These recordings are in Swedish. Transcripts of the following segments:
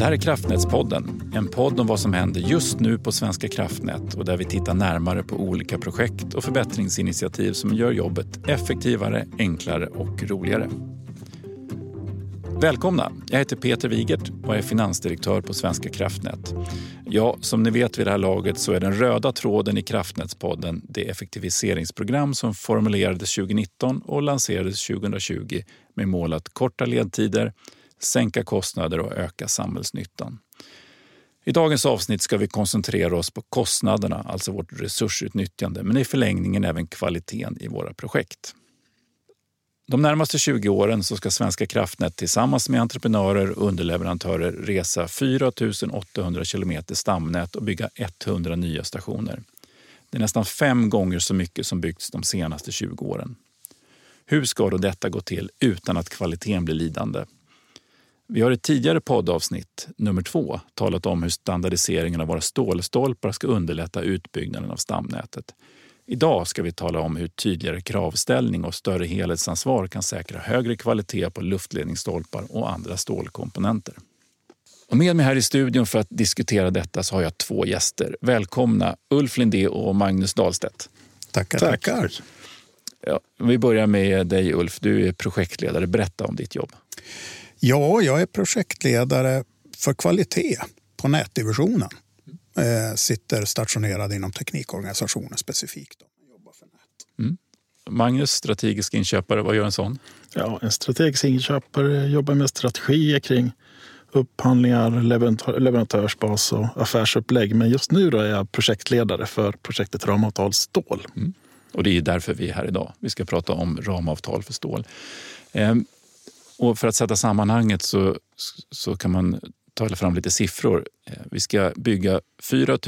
Det här är Kraftnätspodden, en podd om vad som händer just nu på Svenska kraftnät och där vi tittar närmare på olika projekt och förbättringsinitiativ som gör jobbet effektivare, enklare och roligare. Välkomna! Jag heter Peter Wigert och är finansdirektör på Svenska kraftnät. Ja, som ni vet vid det här laget så är den röda tråden i Kraftnätspodden det effektiviseringsprogram som formulerades 2019 och lanserades 2020 med mål att korta ledtider, sänka kostnader och öka samhällsnyttan. I dagens avsnitt ska vi koncentrera oss på kostnaderna, alltså vårt resursutnyttjande, men i förlängningen även kvaliteten i våra projekt. De närmaste 20 åren så ska Svenska kraftnät tillsammans med entreprenörer och underleverantörer resa 4 800 kilometer stamnät och bygga 100 nya stationer. Det är nästan fem gånger så mycket som byggts de senaste 20 åren. Hur ska då detta gå till utan att kvaliteten blir lidande? Vi har i tidigare poddavsnitt, nummer två, talat om hur standardiseringen av våra stålstolpar ska underlätta utbyggnaden av stamnätet. Idag ska vi tala om hur tydligare kravställning och större helhetsansvar kan säkra högre kvalitet på luftledningsstolpar och andra stålkomponenter. Och med mig här i studion för att diskutera detta så har jag två gäster. Välkomna Ulf Lindé och Magnus Dahlstedt. Tackar. Tackar. Ja, vi börjar med dig Ulf, du är projektledare. Berätta om ditt jobb. Ja, jag är projektledare för kvalitet på nätdivisionen. Eh, sitter stationerad inom teknikorganisationen specifikt. Jobbar för nät. Mm. Magnus, strategisk inköpare, vad gör en sån? Ja, en strategisk inköpare jobbar med strategier kring upphandlingar, leverantörsbas och affärsupplägg. Men just nu då är jag projektledare för projektet Ramavtal stål. Mm. Och det är därför vi är här idag. Vi ska prata om ramavtal för stål. Och för att sätta sammanhanget så, så kan man ta fram lite siffror. Eh, vi ska bygga 4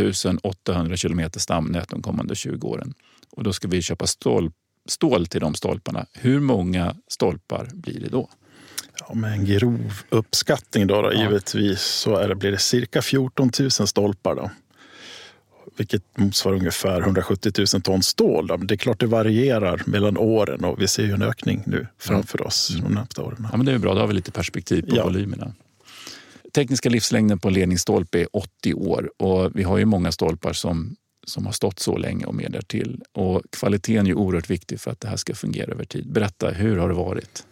800 kilometer stamnät de kommande 20 åren. Och då ska vi köpa stål, stål till de stolparna. Hur många stolpar blir det då? Ja, med en grov uppskattning då, då ja. givetvis så är det, blir det cirka 14 000 stolpar. Då vilket motsvarar ungefär 170 000 ton stål. Men det är klart det varierar mellan åren och vi ser ju en ökning nu framför oss mm. de närmaste åren. Ja, men det är bra, då har vi lite perspektiv på ja. volymerna. Tekniska livslängden på en ledningsstolpe är 80 år och vi har ju många stolpar som, som har stått så länge och mer därtill. Och kvaliteten är ju oerhört viktig för att det här ska fungera över tid. Berätta, hur har det varit?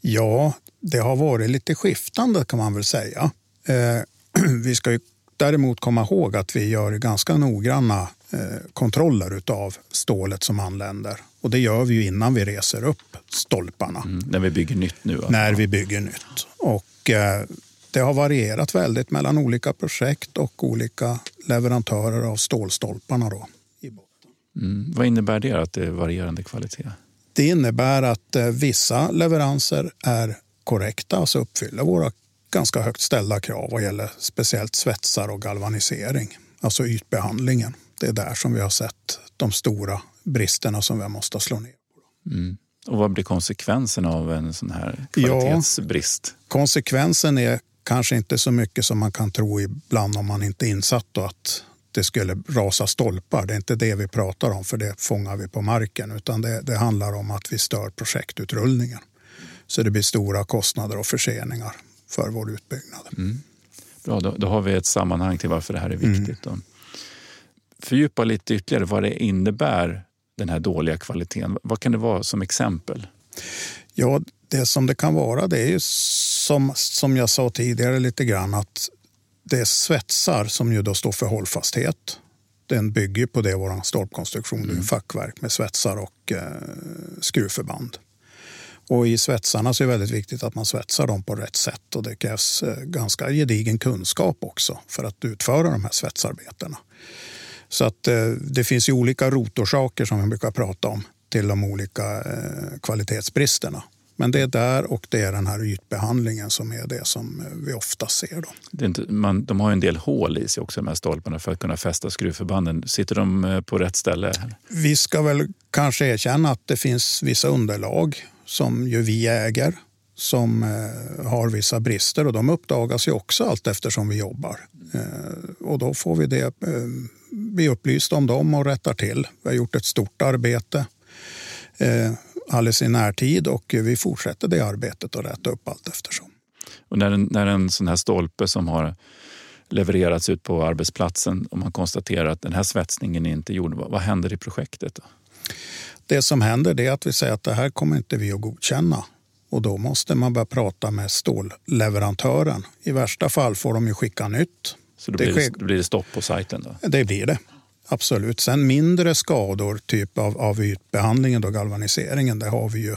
Ja, det har varit lite skiftande kan man väl säga. Eh, vi ska ju däremot komma ihåg att vi gör ganska noggranna eh, kontroller av stålet som anländer. Och det gör vi ju innan vi reser upp stolparna. Mm, när vi bygger nytt nu? Alltså. När vi bygger nytt. Och, eh, det har varierat väldigt mellan olika projekt och olika leverantörer av stålstolparna. Då, i botten. Mm, vad innebär det, att det är varierande kvalitet? Det innebär att eh, vissa leveranser är korrekta, alltså uppfyller våra ganska högt ställda krav vad gäller speciellt svetsar och galvanisering, alltså ytbehandlingen. Det är där som vi har sett de stora bristerna som vi måste slå ner på. Mm. Och vad blir konsekvensen av en sån här kvalitetsbrist? Ja, konsekvensen är kanske inte så mycket som man kan tro ibland om man inte är insatt då att det skulle rasa stolpar. Det är inte det vi pratar om, för det fångar vi på marken. Utan det, det handlar om att vi stör projektutrullningen. Så det blir stora kostnader och förseningar för vår utbyggnad. Mm. Bra, då, då, har vi ett sammanhang till varför det här är viktigt. Mm. Fördjupa lite ytterligare vad det innebär, den här dåliga kvaliteten. Vad kan det vara som exempel? Ja, det som det kan vara det är ju som, som jag sa tidigare lite grann att det är svetsar som ju då står för hållfasthet. Den bygger på det, vår stolpkonstruktion. Mm. fackverk med svetsar och eh, skruvförband. Och I svetsarna så är det väldigt viktigt att man svetsar dem på rätt sätt och det krävs eh, ganska gedigen kunskap också för att utföra de här svetsarbetena. Så att eh, det finns ju olika rotorsaker som vi brukar prata om till de olika eh, kvalitetsbristerna. Men det är där och det är den här ytbehandlingen som är det som vi ofta ser. Då. Det inte, man, de har en del hål i sig också, de här stolparna, för att kunna fästa skruvförbanden. Sitter de på rätt ställe? Vi ska väl kanske erkänna att det finns vissa underlag som ju vi äger som eh, har vissa brister och de uppdagas ju också allt eftersom vi jobbar. Eh, och då får vi det, eh, bli upplysta om dem och rättar till. Vi har gjort ett stort arbete eh, alldeles i närtid och vi fortsätter det arbetet och rätta upp allt eftersom. Och när en, när en sån här stolpe som har levererats ut på arbetsplatsen och man konstaterar att den här svetsningen är inte gjord, vad, vad händer i projektet? Då? Det som händer är att vi säger att det här kommer inte vi att godkänna. Och då måste man börja prata med stålleverantören. I värsta fall får de ju skicka nytt. Så då, blir, det, då blir det stopp på sajten? Då? Det blir det. Absolut. Sen mindre skador, typ av, av ytbehandlingen och galvaniseringen, det har vi ju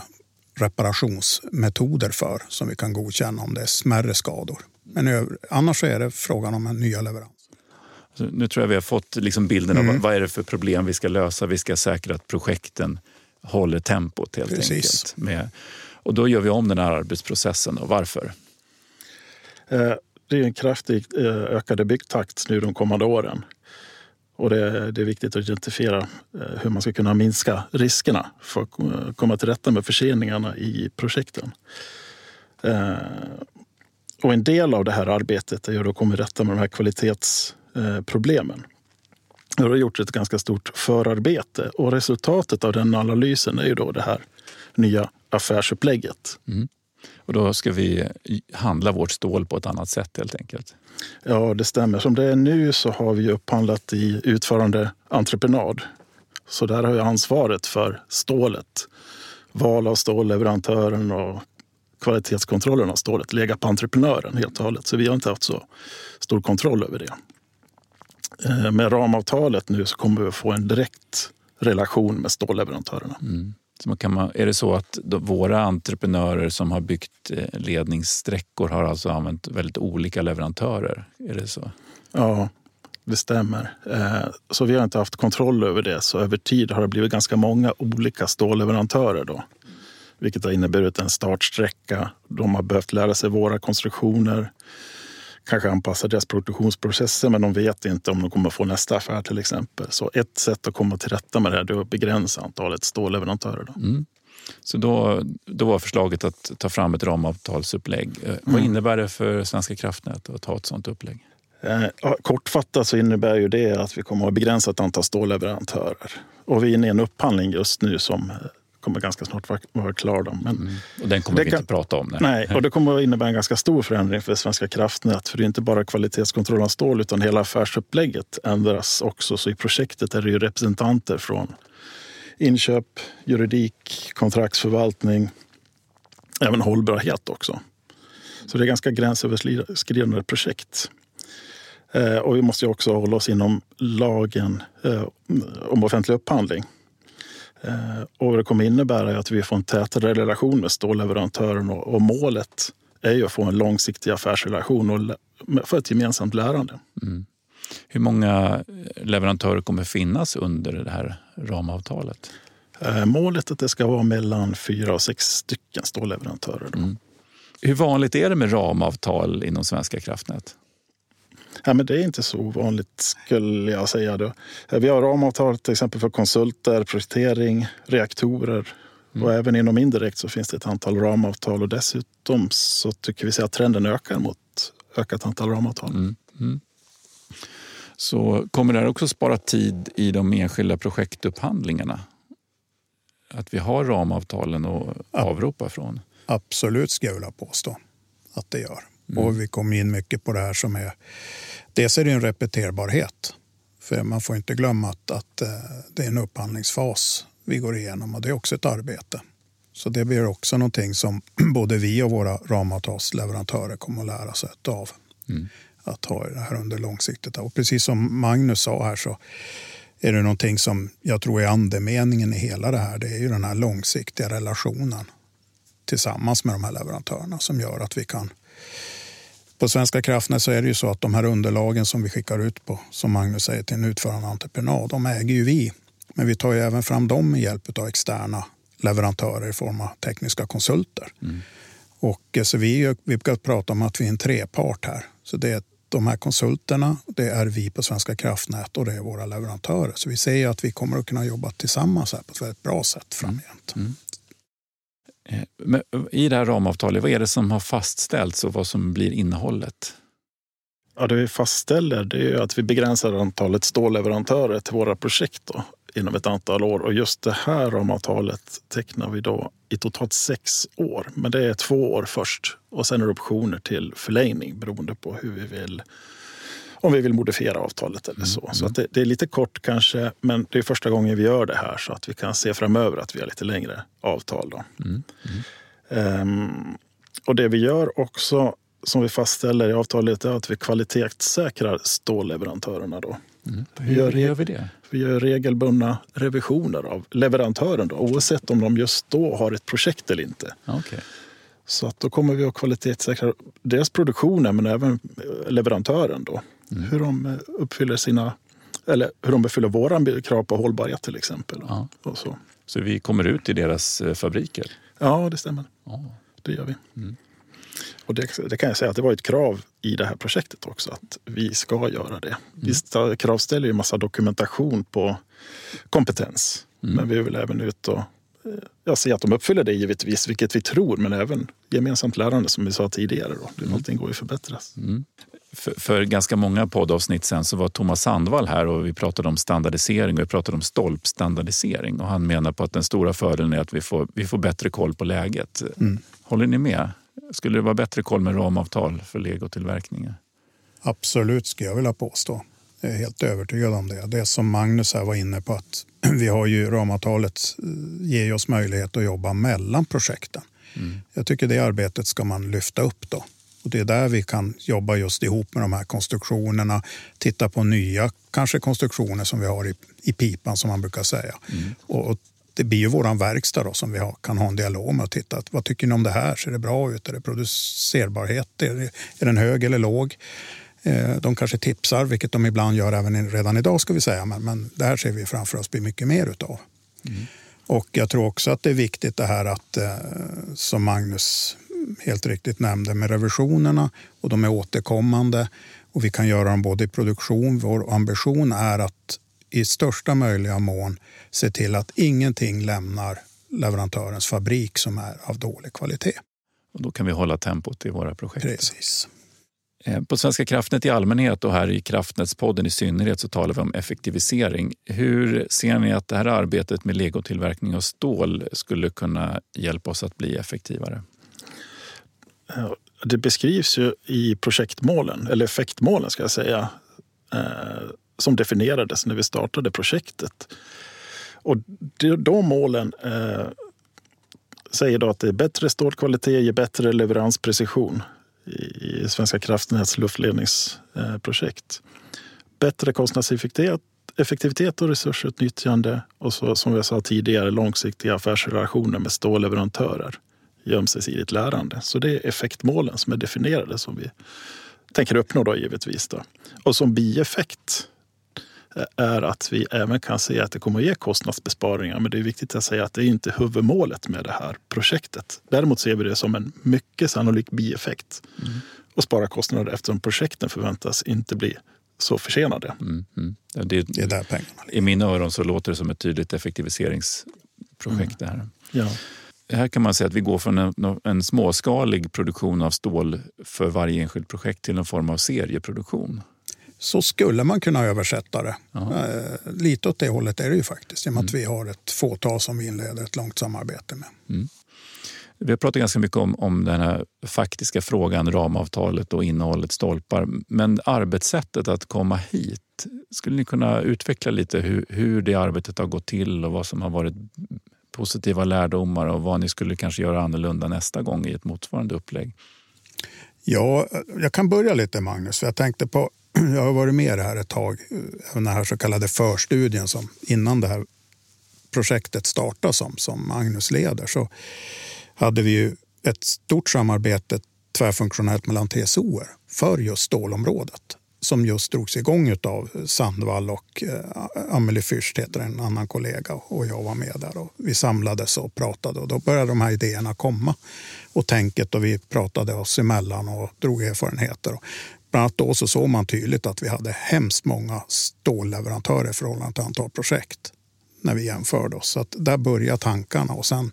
reparationsmetoder för som vi kan godkänna om det är smärre skador. Men annars är det frågan om en nya leverans. Nu tror jag vi har fått liksom bilden mm. av vad är det för problem vi ska lösa. Vi ska säkra att projekten håller tempot helt Precis. enkelt. Med, och då gör vi om den här arbetsprocessen. Och varför? Eh, det är en kraftigt eh, ökade byggtakt nu de kommande åren. Och det, det, är viktigt att identifiera eh, hur man ska kunna minska riskerna för att komma till rätta med förseningarna i projekten. Och en del av det här arbetet är att komma till rätta med de här kvalitetsproblemen. Det har gjorts ett ganska stort förarbete och resultatet av den analysen är ju då det här nya affärsupplägget. Mm. Och då ska vi handla vårt stål på ett annat sätt helt enkelt? Ja, det stämmer. Som det är nu så har vi upphandlat i utförande entreprenad. Så där har jag ansvaret för stålet. Val av stålleverantören och kvalitetskontrollen av stålet legat på entreprenören helt och hållet. Så vi har inte haft så stor kontroll över det. Eh, med ramavtalet nu så kommer vi få en direkt relation med stålleverantörerna. Mm. Så kan man, är det så att våra entreprenörer som har byggt eh, ledningssträckor har alltså använt väldigt olika leverantörer? Är det så? Ja, det stämmer. Eh, så vi har inte haft kontroll över det. Så över tid har det blivit ganska många olika stålleverantörer. Då, vilket har inneburit en startsträcka. De har behövt lära sig våra konstruktioner kanske anpassa deras produktionsprocesser men de vet inte om de kommer få nästa affär till exempel. Så ett sätt att komma till rätta med det här är att begränsa antalet stålleverantörer. Då. Mm. Så då, då var förslaget att ta fram ett ramavtalsupplägg. Eh, mm. Vad innebär det för Svenska kraftnät att ta ett sådant upplägg? Eh, kortfattat så innebär ju det att vi kommer att ha begränsat antal stålleverantörer. Och vi är inne i en upphandling just nu som kommer ganska snart vara, vara klar. Då. Men mm. Och den kommer vi kan, inte prata om? Nej. nej, och det kommer att innebära en ganska stor förändring för Svenska kraftnät. För det är inte bara kvalitetskontroll av stål utan hela affärsupplägget ändras också. Så i projektet är det ju representanter från inköp, juridik, kontraktsförvaltning, även hållbarhet också. Så det är ganska gränsöverskridande projekt. Eh, och vi måste också hålla oss inom lagen eh, om offentlig upphandling. Eh, och det kommer innebära är att vi får en tätare relation med stålleverantören och, målet är ju att få en långsiktig affärsrelation och få ett gemensamt lärande. Mm. Hur många leverantörer kommer finnas under det här ramavtalet? Eh, målet är att det ska vara mellan fyra och sex stycken stålleverantörer. Mm. Hur vanligt är det med ramavtal inom Svenska kraftnät? Ja, men det är inte så ovanligt skulle jag säga. Då. Vi har ramavtal till exempel för konsulter, projektering, reaktorer mm. och även inom indirekt så finns det ett antal ramavtal och dessutom så tycker vi att trenden ökar mot ökat antal ramavtal. Mm. Mm. Så kommer det här också spara tid i de enskilda projektupphandlingarna? Att vi har ramavtalen att avropa från? Absolut, skulle jag vilja påstå att det gör. Mm. Och vi kommer in mycket på det här som är... Dels är det en repeterbarhet. För man får inte glömma att, att eh, det är en upphandlingsfas vi går igenom och det är också ett arbete. Så det blir också någonting som både vi och våra ramavtalsleverantörer kommer att lära sig av. Mm. Att ha det här under långsiktigt. Och precis som Magnus sa här så är det någonting som jag tror är andemeningen i hela det här. Det är ju den här långsiktiga relationen tillsammans med de här leverantörerna som gör att vi kan på Svenska kraftnät så är det ju så att de här underlagen som vi skickar ut på, som Magnus säger, till en utförande entreprenad, de äger ju vi. Men vi tar ju även fram dem med hjälp av externa leverantörer i form av tekniska konsulter. Mm. Och, eh, så vi, vi brukar prata om att vi är en trepart här. Så det är de här konsulterna, det är vi på Svenska kraftnät och det är våra leverantörer. Så vi säger att vi kommer att kunna jobba tillsammans här på ett väldigt bra sätt framgent. Mm. Eh, men eh, I det här ramavtalet, vad är det som har fastställts och vad som blir innehållet? Ja, det vi fastställer det är att vi begränsar antalet stålleverantörer till våra projekt. Då. inom ett antal år. Och just det här ramavtalet tecknar vi då i totalt sex år. Men det är två år först och sen är det optioner till förlängning beroende på hur vi vill om vi vill modifiera avtalet eller så. Mm. Så att det, det, är lite kort kanske, men det är första gången vi gör det här så att vi kan se framöver att vi har lite längre avtal. Då. Mm. Mm. Um, och det vi gör också, som vi fastställer i avtalet, är att vi kvalitetssäkrar stålleverantörerna. Då. Mm. Hur gör, gör vi det? Vi gör regelbundna revisioner av leverantören, då, oavsett om de just då har ett projekt eller inte. Okay. Så att då kommer vi att kvalitetssäkra dels produktionen men även leverantören. Då. Mm. Hur de eh, uppfyller sina eller hur de uppfyller våra krav på hållbarhet till exempel. Ja. Och så. så vi kommer ut i deras eh, fabriker? Ja, det stämmer. Ja. Det gör vi. Mm. Och det, det, kan jag säga att det var ett krav i det här projektet också att vi ska göra det. Mm. Vi kravställer ju massa dokumentation på kompetens. Mm. Men vi vill även ut och eh, jag ser att de uppfyller det givetvis, vilket vi tror, men även gemensamt lärande som vi sa tidigare. Då. Det, mm. Någonting går ju förbättras. Mm. För, för, ganska många poddavsnitt sen så var Thomas Sandvall här och vi pratade om standardisering och vi pratade om stolpstandardisering. Och han menar på att den stora fördelen är att vi får, vi får bättre koll på läget. Mm. Håller ni med? Skulle det vara bättre koll med ramavtal för legotillverkningen? Absolut, skulle jag vilja påstå. Jag är helt övertygad om det. Det som Magnus här var inne på, att vi har ju ramavtalet eh, ger oss möjlighet att jobba mellan projekten. Mm. Jag tycker det arbetet ska man lyfta upp då. Och det är där vi kan jobba just ihop med de här konstruktionerna, titta på nya kanske konstruktioner som vi har i, i pipan som man brukar säga. Mm. Och, och, det blir ju våran verkstad då, som vi har, kan ha en dialog med och titta. Vad tycker ni om det här? Ser det bra ut? Är det producerbarhet? Är, det, är den hög eller låg? Eh, de kanske tipsar, vilket de ibland gör även redan idag. ska vi säga. Men, men det här ser vi framför oss blir mycket mer utav. Mm. Och jag tror också att det är viktigt det här att, eh, som Magnus helt riktigt nämnde med revisionerna och de är återkommande och vi kan göra dem både i produktion. Vår ambition är att i största möjliga mån se till att ingenting lämnar leverantörens fabrik som är av dålig kvalitet. Och då kan vi hålla tempot i våra projekt. Precis. Eh, på Svenska kraftnät i allmänhet och här i Kraftnätspodden i synnerhet så talar vi om effektivisering. Hur ser ni att det här arbetet med legotillverkning av stål skulle kunna hjälpa oss att bli effektivare? Eh, det beskrivs ju i projektmålen, eller effektmålen ska jag säga, eh, som definierades när vi startade projektet. Och de målen eh, säger då att det är bättre stålkvalitet, ger bättre leveransprecision i Svenska kraftnäts luftledningsprojekt. Bättre kostnadseffektivitet och resursutnyttjande och så, som jag sa tidigare långsiktiga affärsrelationer med stålleverantörer i ömsesidigt lärande. Så det är effektmålen som är definierade som vi tänker uppnå då givetvis. Då. Och som bieffekt är att vi även kan se att det kommer att ge kostnadsbesparingar. Men det är viktigt att säga att det är inte huvudmålet med det här projektet. Däremot ser vi det som en mycket sannolik bieffekt mm. och spara kostnader eftersom projekten förväntas inte bli så försenade. Mm, mm. Det, det, är där pengarna I mina öron så låter det som ett tydligt effektiviseringsprojekt. Det här. Ja. Här kan man säga att vi går från en, en, småskalig produktion av stål för varje enskilt projekt till en form av serieproduktion. Så skulle man kunna översätta det. Eh, lite åt det hållet är det ju faktiskt. I och med mm. att vi har ett fåtal som vi inleder ett långt samarbete med. Mm. Vi har pratat ganska mycket om, om den här faktiska frågan, ramavtalet och innehållet stolpar. Men arbetssättet att komma hit, skulle ni kunna utveckla lite hur, hur det arbetet har gått till och vad som har varit positiva lärdomar och vad ni skulle kanske göra annorlunda nästa gång i ett motsvarande upplägg? Ja, jag kan börja lite Magnus. Jag tänkte på, jag har varit med här ett tag, den här så kallade förstudien som innan det här projektet startade som, som Magnus leder så hade vi ju ett stort samarbete tvärfunktionellt mellan TSOer för just stålområdet som just drogs igång av Sandvall och eh, Amelie Fürst heter en annan kollega och jag var med där. Och vi samlades och pratade och då började de här idéerna komma och tänket och vi pratade oss emellan och drog erfarenheter. Och bland annat då så såg man tydligt att vi hade hemskt många stålleverantörer i förhållande till antal projekt när vi jämförde oss. Så att där började tankarna och sen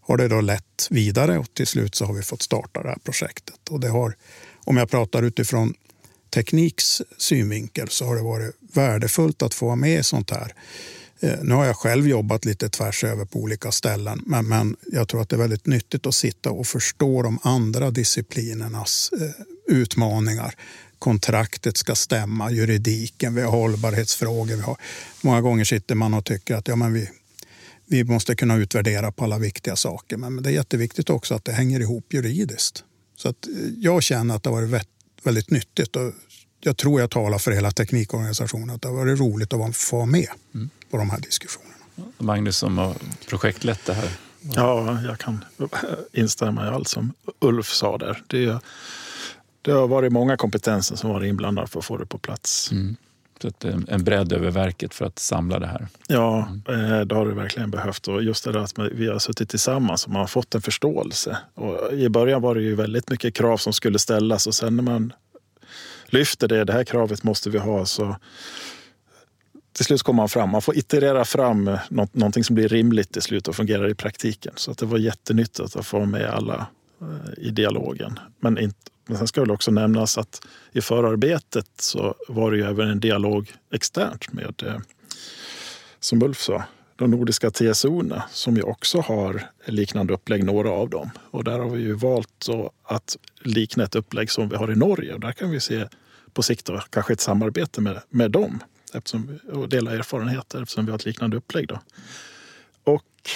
har det då lett vidare och till slut så har vi fått starta det här projektet. Och det har, om jag pratar utifrån tekniks synvinkel så har det varit värdefullt att få vara med i sånt här eh, nu har jag själv jobbat lite tvärs över på olika ställen men, men jag tror att det är väldigt nyttigt att sitta och förstå de andra disciplinernas eh, utmaningar. Kontraktet ska stämma, juridiken, vi har hållbarhetsfrågor. Vi har, många gånger sitter man och tycker att ja, men vi, vi måste kunna utvärdera på alla viktiga saker. Men det är jätteviktigt också att det hänger ihop juridiskt. Så att eh, jag känner att det har varit väldigt nyttigt. Och jag tror jag talar för hela teknikorganisationen att det har varit roligt att få vara med mm. på de här diskussionerna. Magnus som har projektlett det här. Ja, jag kan instämma i allt som Ulf sa där. Det, det har varit många kompetenser som varit inblandade för att få det på plats. Mm. Så en bredd över verket för att samla det här. Ja, mm. det har det verkligen behövt. Och just det där att vi har suttit tillsammans och man har fått en förståelse. Och I början var det ju väldigt mycket krav som skulle ställas och sen när man lyfter det, det här kravet måste vi ha, så till slut kommer man fram. Man får iterera fram något, någonting som blir rimligt till slut och fungerar i praktiken. Så att det var jättenyttigt att få med alla eh, i dialogen. Men, inte, men sen ska det också nämnas att i förarbetet så var det ju även en dialog externt med, eh, som Ulf sa, de nordiska TSO-erna som ju också har liknande upplägg, några av dem. Och där har vi ju valt att likna ett upplägg som vi har i Norge. Och där kan vi se på sikt då, kanske ett samarbete med, med dem eftersom, och dela erfarenheter eftersom vi har ett liknande upplägg. Då. Och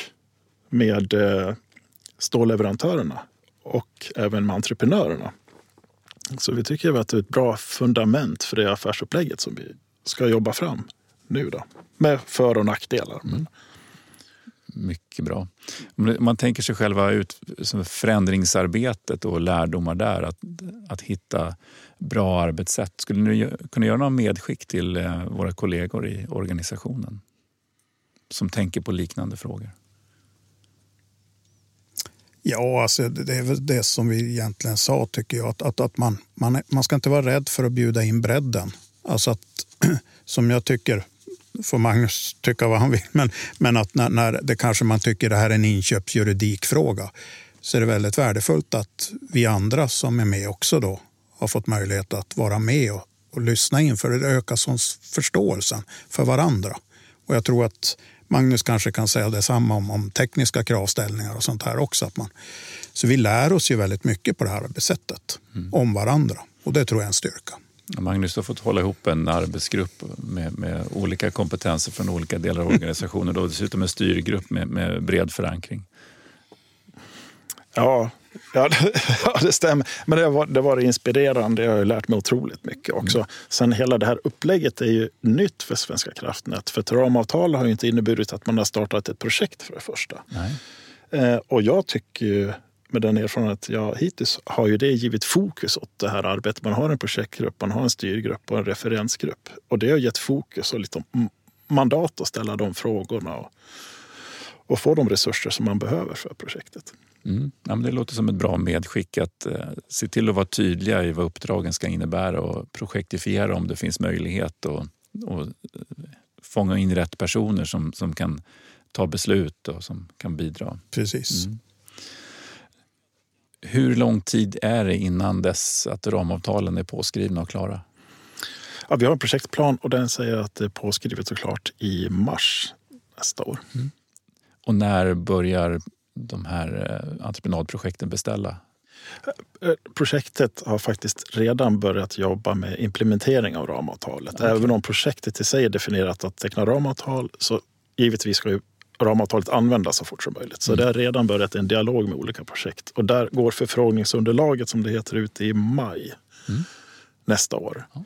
med eh, stålleverantörerna och även med entreprenörerna. Så vi tycker att det är ett bra fundament för det affärsupplägget som vi ska jobba fram nu. Då. Med för och nackdelar. Men... Mycket bra. Om man tänker sig själva ut, förändringsarbetet och lärdomar där, att, att hitta bra arbetssätt. Skulle ni kunna göra några medskick till eh, våra kollegor i organisationen som tänker på liknande frågor? Ja, alltså det är väl det som vi egentligen sa tycker jag. Att, att, att man, man, man ska inte vara rädd för att bjuda in bredden. Alltså att, som jag tycker, får Magnus tycka vad han vill, men, men att när, när det kanske man tycker det här är en inköpsjuridikfråga så är det väldigt värdefullt att vi andra som är med också då har fått möjlighet att vara med och, och lyssna in för det ökar förståelsen för varandra. Och jag tror att Magnus kanske kan säga detsamma om, om tekniska kravställningar och sånt här också. Att man, så vi lär oss ju väldigt mycket på det här arbetssättet mm. om varandra och det tror jag är en styrka. Magnus har fått hålla ihop en arbetsgrupp med, med olika kompetenser från olika delar av organisationen och dessutom en styrgrupp med, med bred förankring. Ja, Ja, det, ja, det stämmer. Men det var, det var inspirerande. Jag har lärt mig otroligt mycket också. Mm. Sen hela det här upplägget är ju nytt för Svenska kraftnät. För ett ramavtal har ju inte inneburit att man har startat ett projekt för det första. Eh, och jag tycker med den erfarenhet jag hittills har ju det givit fokus åt det här arbetet. Man har en projektgrupp, man har en styrgrupp och en referensgrupp. Och det har gett fokus och lite mandat att ställa de frågorna och, och få de resurser som man behöver för projektet. Mm. Ja, men det låter som ett bra medskick att eh, se till att vara tydliga i vad uppdragen ska innebära och projektifiera om det finns möjlighet och, och eh, fånga in rätt personer som, som kan ta beslut och som kan bidra. Precis. Mm. Hur lång tid är det innan dess att ramavtalen är påskrivna och klara? Ja, vi har en projektplan och den säger att det är påskrivet och klart i mars nästa år. Mm. Och när börjar de här eh, entreprenadprojekten beställa? Eh, projektet har faktiskt redan börjat jobba med implementering av ramavtalet. Okay. Även om projektet i sig är definierat att teckna ramavtal så givetvis ska ju ramavtalet användas så fort som möjligt. Så mm. det har redan börjat en dialog med olika projekt. Och där går förfrågningsunderlaget som det heter ut i maj mm. nästa år. Ja.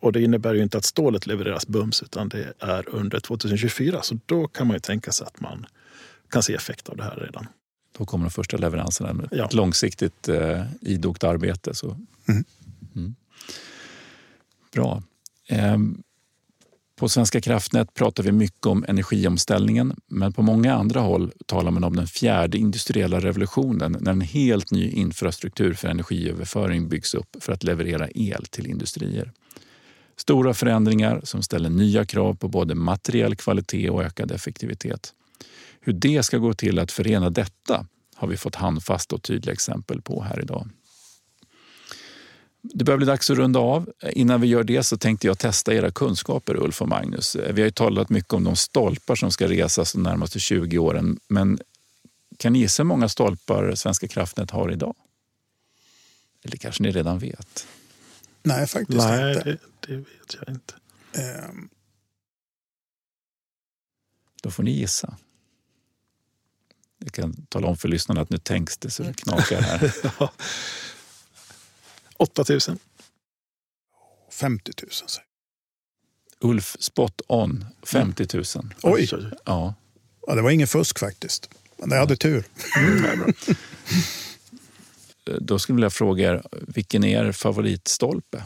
Och det innebär ju inte att stålet levereras bums utan det är under 2024. Så då kan man ju tänka sig att man kan se effekt av det här redan. Då kommer de första leveranserna med ja. ett långsiktigt eh, idogt arbete. Så. Mm. Mm. Bra. Eh, på Svenska kraftnät pratar vi mycket om energiomställningen men på många andra håll talar man om den fjärde industriella revolutionen när en helt ny infrastruktur för energiöverföring byggs upp för att leverera el till industrier. Stora förändringar som ställer nya krav på både materiell kvalitet och ökad effektivitet. Hur det ska gå till att förena detta har vi fått handfasta och tydliga exempel på här idag. Det börjar bli dags att runda av. Innan vi gör det så tänkte jag testa era kunskaper, Ulf och Magnus. Vi har ju talat mycket om de stolpar som ska resas de närmaste 20 åren. Men kan ni gissa hur många stolpar Svenska kraftnät har idag? Eller kanske ni redan vet? Nej, faktiskt Nej, inte. det, det vet jag inte. Ehm, Då får ni gissa. Jag kan tala om för lyssnarna att nu tänks det så det knakar här. 8000. 50 000 säger Ulf, spot on. 50 000. Oj. Ja. Ja, det var ingen fusk faktiskt. Men jag hade tur. Mm. Då skulle jag vilja fråga er, vilken är er favoritstolpe?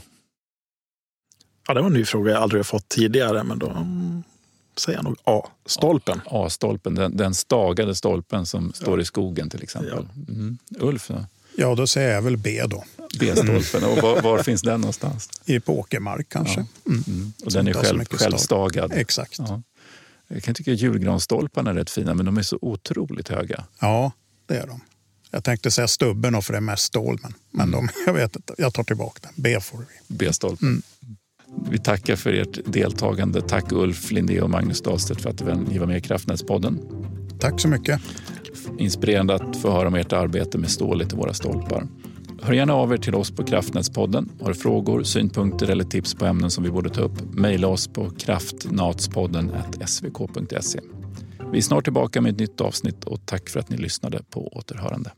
Ja, det var en ny fråga jag aldrig har fått tidigare, men då mm, säger jag nog A-stolpen. A-stolpen, den, den stagade stolpen som står i skogen till exempel. Mm. Ulf, då? Ja, då säger jag väl B då. B-stolpen. Och var, var finns den någonstans? I på åkermark kanske. Mm. Mm. Och den är själv, självstagad. Exakt. Ja. Ja. Jag kan tycka att julgransstolparna är rätt fina, men de är så otroligt höga. det är de. Jag tänkte säga stubben och för det är mest stål, men, men de, jag vet inte. Jag tar tillbaka den. B får vi. B-stolpen. Vi tackar för ert deltagande. Tack Ulf Lindé och Magnus Dahlstedt för att ni var med i Kraftnätspodden. Tack så mycket. Inspirerande att få höra om ert arbete med stålet i våra stolpar. Hör gärna av er till oss på Kraftnätspodden. Har du frågor, synpunkter eller tips på ämnen som vi borde ta upp? Mejla oss på kraftnatspodden svk.se. Vi är snart tillbaka med ett nytt avsnitt och tack för att ni lyssnade på återhörande.